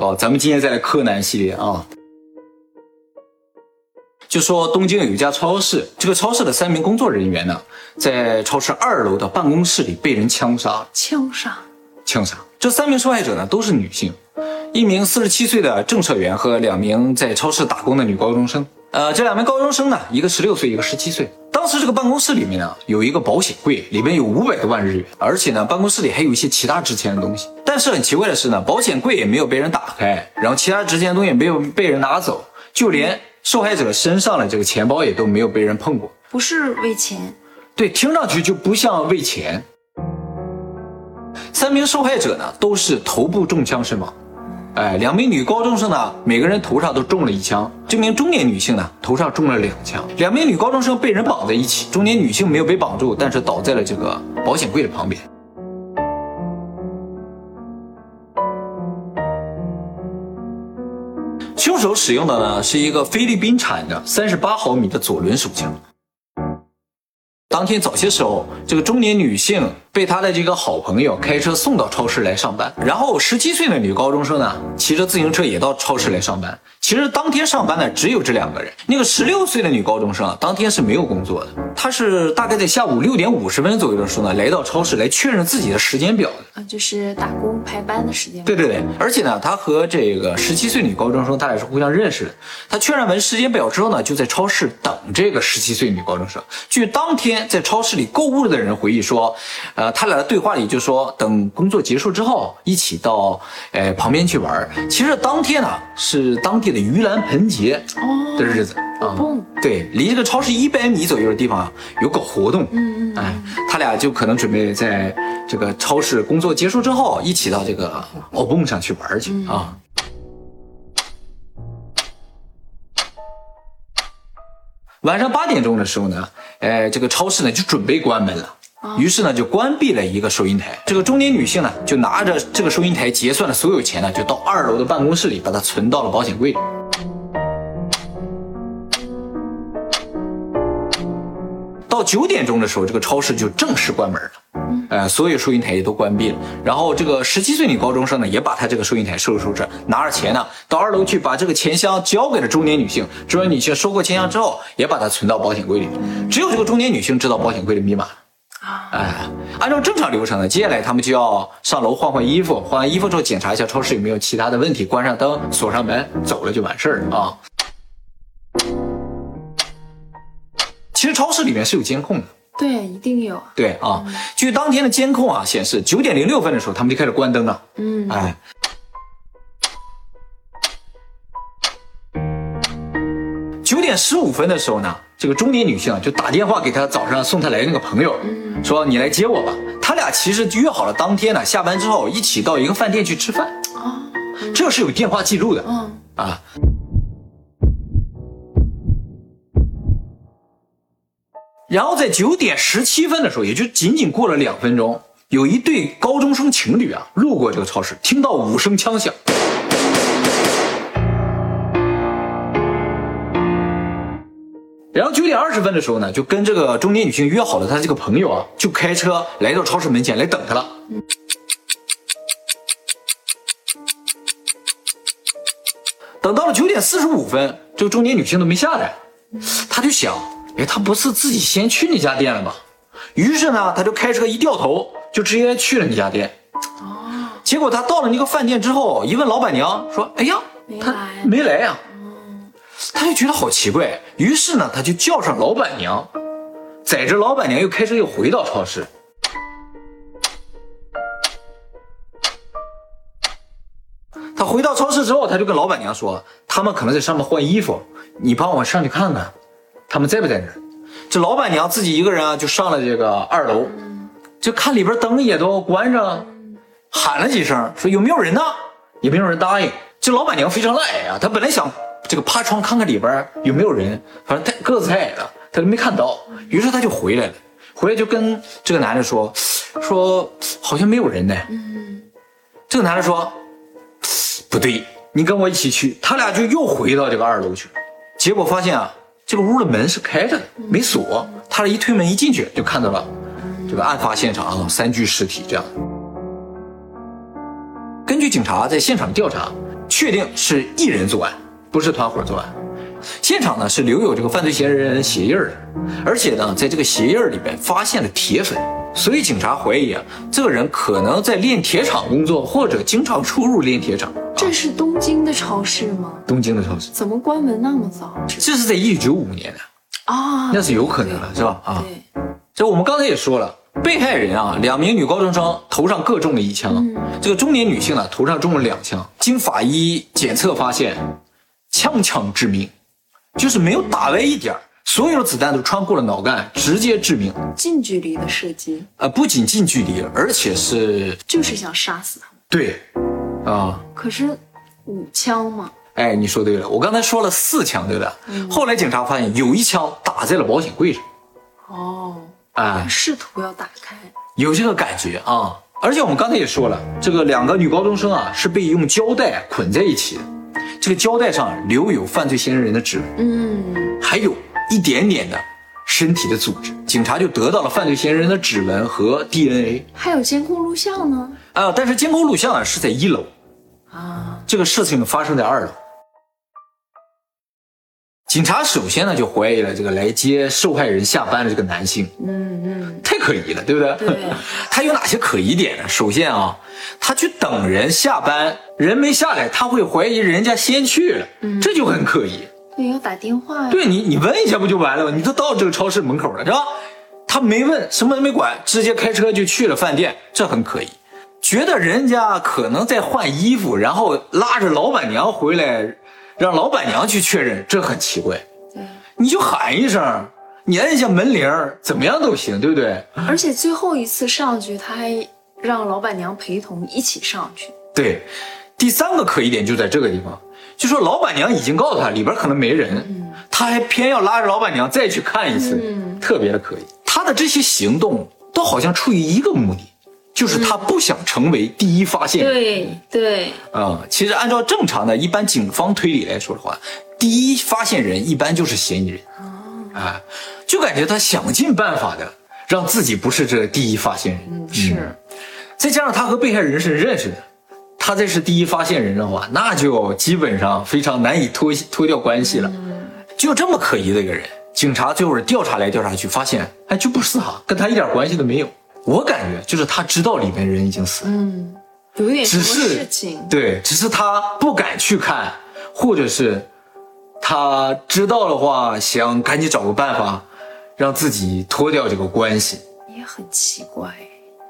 高，咱们今天再来柯南系列啊。就说东京有一家超市，这个超市的三名工作人员呢，在超市二楼的办公室里被人枪杀。枪杀？枪杀。这三名受害者呢都是女性，一名四十七岁的政策员和两名在超市打工的女高中生。呃，这两名高中生呢，一个十六岁，一个十七岁。当时这个办公室里面呢，有一个保险柜，里面有五百多万日元，而且呢，办公室里还有一些其他值钱的东西。但是很奇怪的是呢，保险柜也没有被人打开，然后其他值钱的东西也没有被人拿走，就连受害者身上的这个钱包也都没有被人碰过。不是为钱？对，听上去就不像为钱。三名受害者呢，都是头部中枪身亡。哎，两名女高中生呢，每个人头上都中了一枪。这名中年女性呢，头上中了两枪。两名女高中生被人绑在一起，中年女性没有被绑住，但是倒在了这个保险柜的旁边。凶手使用的呢，是一个菲律宾产的三十八毫米的左轮手枪。当天早些时候，这个中年女性被她的这个好朋友开车送到超市来上班，然后十七岁的女高中生呢，骑着自行车也到超市来上班。其实当天上班的只有这两个人。那个十六岁的女高中生啊，当天是没有工作的。她是大概在下午六点五十分左右的时候呢，来到超市来确认自己的时间表的。啊，就是打工排班的时间。对对对，而且呢，她和这个十七岁女高中生，她俩是互相认识的。她确认完时间表之后呢，就在超市等这个十七岁女高中生。据当天在超市里购物的人回忆说，呃，他俩的对话里就说，等工作结束之后，一起到呃旁边去玩。其实当天呢，是当地的。盂兰盆节的日子啊，对，离这个超市一百米左右的地方啊，有搞活动。嗯嗯，哎，他俩就可能准备在这个超市工作结束之后，一起到这个奥蹦上去玩去啊。晚上八点钟的时候呢，哎，这个超市呢就准备关门了。于是呢，就关闭了一个收银台。这个中年女性呢，就拿着这个收银台结算的所有钱呢，就到二楼的办公室里，把它存到了保险柜里。到九点钟的时候，这个超市就正式关门了。呃，所有收银台也都关闭了。然后这个十七岁女高中生呢，也把她这个收银台收拾收拾，拿着钱呢，到二楼去把这个钱箱交给了中年女性。中年女性收过钱箱之后，也把它存到保险柜里。只有这个中年女性知道保险柜的密码。哎，按照正常流程呢，接下来他们就要上楼换换衣服，换完衣服之后检查一下超市有没有其他的问题，关上灯，锁上门，走了就完事儿啊。其实超市里面是有监控的，对，一定有。对啊，据当天的监控啊显示，九点零六分的时候，他们就开始关灯了。嗯，哎，点十五分的时候呢。这个中年女性就打电话给她早上送她来的那个朋友，说你来接我吧。他俩其实约好了当天呢下班之后一起到一个饭店去吃饭。啊，这是有电话记录的。嗯啊。然后在九点十七分的时候，也就仅仅过了两分钟，有一对高中生情侣啊路过这个超市，听到五声枪响。点二十分的时候呢，就跟这个中年女性约好了，她这个朋友啊，就开车来到超市门前来等她了。等到了九点四十五分，这个中年女性都没下来，他就想，哎，她不是自己先去那家店了吗？于是呢，他就开车一掉头，就直接去了那家店。哦。结果他到了那个饭店之后，一问老板娘，说：“哎呀，他没来呀。”他就觉得好奇怪，于是呢，他就叫上老板娘，载着老板娘又开车又回到超市。他回到超市之后，他就跟老板娘说：“他们可能在上面换衣服，你帮我上去看看，他们在不在那儿？”这老板娘自己一个人啊，就上了这个二楼，就看里边灯也都关着，喊了几声，说有没有人呢？也没有人答应。这老板娘非常的矮啊，她本来想。这个趴窗看看里边有没有人，反正他个子太矮了，他就没看到。于是他就回来了，回来就跟这个男的说，说好像没有人呢。嗯，这个男的说，不对，你跟我一起去。他俩就又回到这个二楼去了，结果发现啊，这个屋的门是开着的，没锁。他俩一推门一进去，就看到了这个案发现场啊，三具尸体这样。根据警察在现场调查。确定是一人作案，不是团伙作案。现场呢是留有这个犯罪嫌疑人鞋印儿的，而且呢，在这个鞋印儿里边发现了铁粉，所以警察怀疑啊，这个人可能在炼铁厂工作，或者经常出入炼铁厂。这是东京的超市吗？东京的超市，怎么关门那么早这是在一九九五年的，啊？那是有可能的，是吧？啊，对，这我们刚才也说了，被害人啊，两名女高中生头上各中了一枪，这个中年女性呢头上中了两枪，经法医检测发现，枪枪致命，就是没有打歪一点儿所有的子弹都穿过了脑干，直接致命。近距离的射击。呃，不仅近距离，而且是就是想杀死他们。对，啊，可是五枪嘛，哎，你说对了，我刚才说了四枪，对不对？后来警察发现有一枪打在了保险柜上，哦，哎，试图要打开，有这个感觉啊。而且我们刚才也说了，这个两个女高中生啊是被用胶带捆在一起的，这个胶带上留有犯罪嫌疑人的指纹，嗯，还有一点点的身体的组织，警察就得到了犯罪嫌疑人的指纹和 DNA 还有监控录像呢。啊。但是监控录像啊是在一楼，啊，这个事情发生在二楼。警察首先呢就怀疑了这个来接受害人下班的这个男性，嗯嗯，太可疑了，对不对？对 他有哪些可疑点呢？首先啊，他去等人下班，人没下来，他会怀疑人家先去了，这就很可疑。对，要打电话呀。对你，你问一下不就完了吗？你都到这个超市门口了，是吧？他没问，什么都没管，直接开车就去了饭店，这很可疑。觉得人家可能在换衣服，然后拉着老板娘回来，让老板娘去确认，这很奇怪。对，你就喊一声，你按一下门铃儿，怎么样都行，对不对？而且最后一次上去，他还让老板娘陪同一起上去。对，第三个可疑点就在这个地方，就说老板娘已经告诉他里边可能没人，他还偏要拉着老板娘再去看一次，特别的可疑。他的这些行动都好像出于一个目的，就是他不想成为第一发现人。对对，啊、其实按照正常的一般警方推理来说的话，第一发现人一般就是嫌疑人。啊，就感觉他想尽办法的让自己不是这第一发现人。嗯是，再加上他和被害人是认识的，他再是第一发现人的话，那就基本上非常难以脱脱掉关系了。就这么可疑的一个人，警察最后是调查来调查去，发现哎就不是他，跟他一点关系都没有。我感觉就是他知道里面人已经死了，嗯，有点事情。对，只是他不敢去看，或者是他知道的话，想赶紧找个办法让自己脱掉这个关系。也很奇怪，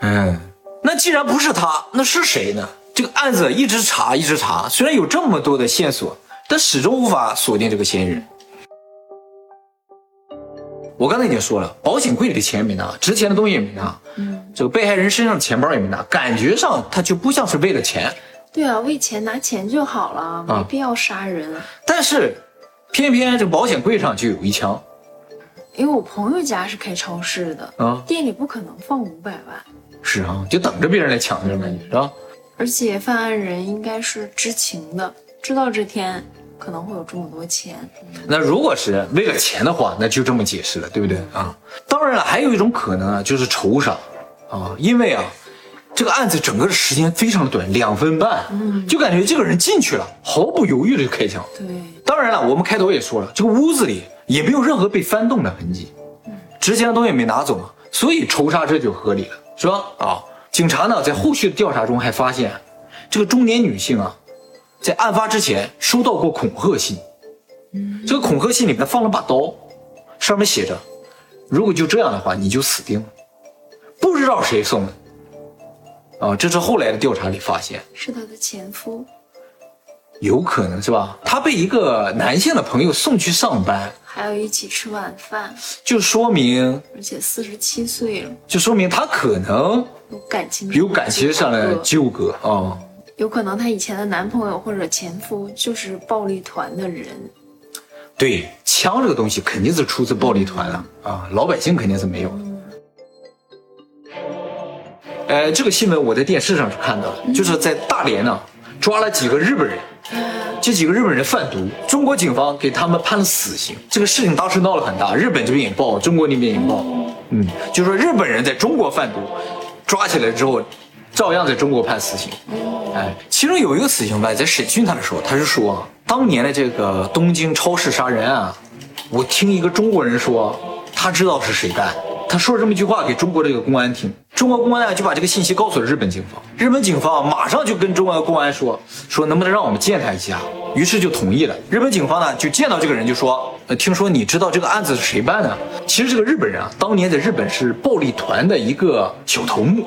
嗯，那既然不是他，那是谁呢？这个案子一直查，一直查，虽然有这么多的线索，但始终无法锁定这个嫌疑人。我刚才已经说了，保险柜里的钱也没拿，值钱的东西也没拿，嗯，这个被害人身上的钱包也没拿，感觉上他就不像是为了钱，对啊，为钱拿钱就好了，没必要杀人。但是偏偏这个保险柜上就有一枪，因为我朋友家是开超市的，啊。店里不可能放五百万，是啊，就等着别人来抢这种感觉，是吧？而且犯案人应该是知情的，知道这天可能会有这么多钱。那如果是为了钱的话，那就这么解释了，对不对啊？当然了，还有一种可能啊，就是仇杀啊，因为啊，这个案子整个的时间非常的短，两分半，就感觉这个人进去了，毫不犹豫的就开枪。对，当然了，我们开头也说了，这个屋子里也没有任何被翻动的痕迹，值钱的东西也没拿走嘛，所以仇杀这就合理了，是吧？啊，警察呢在后续的调查中还发现，这个中年女性啊，在案发之前收到过恐吓信，这个恐吓信里面放了把刀，上面写着，如果就这样的话，你就死定了，不知道谁送的，啊，这是后来的调查里发现。是他的前夫。有可能是吧？他被一个男性的朋友送去上班，还要一起吃晚饭，就说明而且四十七岁了，就说明他可能有感情有感情上的纠葛。纠葛啊、有可能她以前的男朋友或者前夫就是暴力团的人。对，枪这个东西肯定是出自暴力团了啊，老百姓肯定是没有的。呃，这个新闻我在电视上是看到的，就是在大连呢抓了几个日本人，这几个日本人贩毒，中国警方给他们判了死刑。这个事情当时闹得很大，日本这边也报，中国那边也报，嗯，就说日本人在中国贩毒，抓起来之后，照样在中国判死刑。哎，其中有一个死刑犯在审讯他的时候，他是说，当年的这个东京超市杀人案，我听一个中国人说，他知道是谁干。他说了这么一句话给中国这个公安听，中国公安呢就把这个信息告诉了日本警方，日本警方马上就跟中国的公安说，说能不能让我们见他一下，于是就同意了。日本警方呢就见到这个人就说，呃，听说你知道这个案子是谁办的？其实这个日本人啊，当年在日本是暴力团的一个小头目，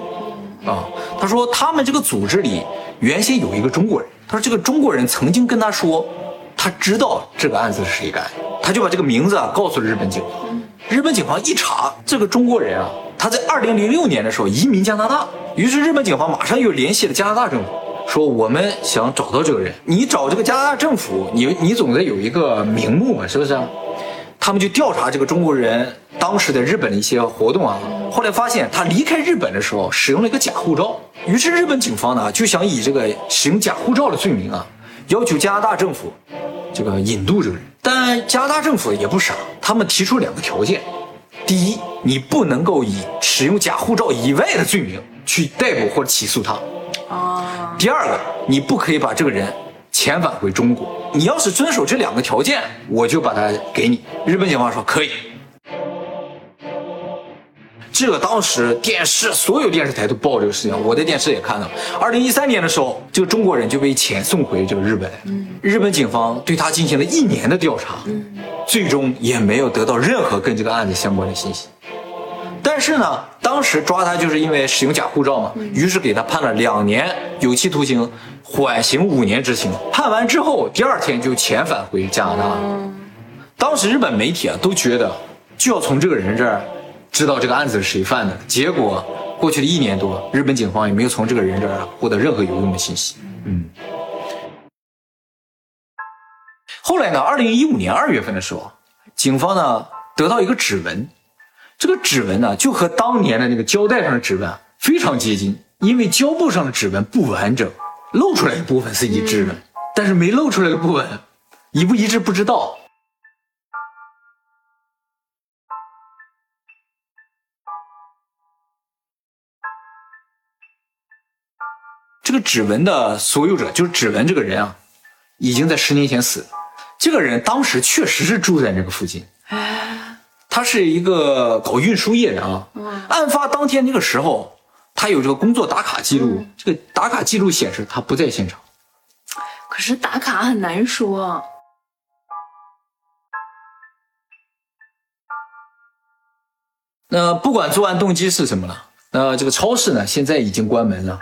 啊，他说他们这个组织里原先有一个中国人，他说这个中国人曾经跟他说，他知道这个案子是谁干，他就把这个名字啊告诉了日本警方。日本警方一查，这个中国人啊，他在二零零六年的时候移民加拿大。于是日本警方马上又联系了加拿大政府，说我们想找到这个人。你找这个加拿大政府，你你总得有一个名目嘛，是不是？他们就调查这个中国人当时的日本的一些活动啊。后来发现他离开日本的时候使用了一个假护照。于是日本警方呢就想以这个使用假护照的罪名啊，要求加拿大政府这个引渡这个人。但加拿大政府也不傻，他们提出两个条件：第一，你不能够以使用假护照以外的罪名去逮捕或者起诉他；啊，第二个，你不可以把这个人遣返回中国。你要是遵守这两个条件，我就把他给你。日本警方说可以。这个当时电视所有电视台都报这个事情，我在电视也看到。二零一三年的时候，这个中国人就被遣送回这个日本。日本警方对他进行了一年的调查，最终也没有得到任何跟这个案子相关的信息。但是呢，当时抓他就是因为使用假护照嘛，于是给他判了两年有期徒刑，缓刑五年执行。判完之后，第二天就遣返回加拿大。当时日本媒体啊都觉得就要从这个人这儿知道这个案子是谁犯的，结果过去的一年多，日本警方也没有从这个人这儿获得任何有用的信息。嗯。后来呢，二零一五年二月份的时候，警方呢得到一个指纹，这个指纹呢就和当年的那个胶带上的指纹啊非常接近，因为胶布上的指纹不完整，露出来的部分是一致的，但是没露出来的部分一不一致不知道。这个指纹的所有者就是指纹这个人啊，已经在十年前死了。这个人当时确实是住在这个附近，他是一个搞运输业的啊。案发当天那个时候，他有这个工作打卡记录，这个打卡记录显示他不在现场。可是打卡很难说。那不管作案动机是什么了，那这个超市呢，现在已经关门了，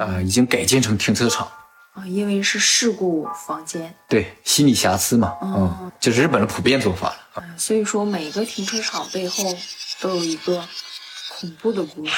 嗯啊、已经改建成停车场。啊，因为是事故房间，对，心理瑕疵嘛，嗯，这是日本的普遍做法了。嗯所以说每个停车场背后都有一个恐怖的故事。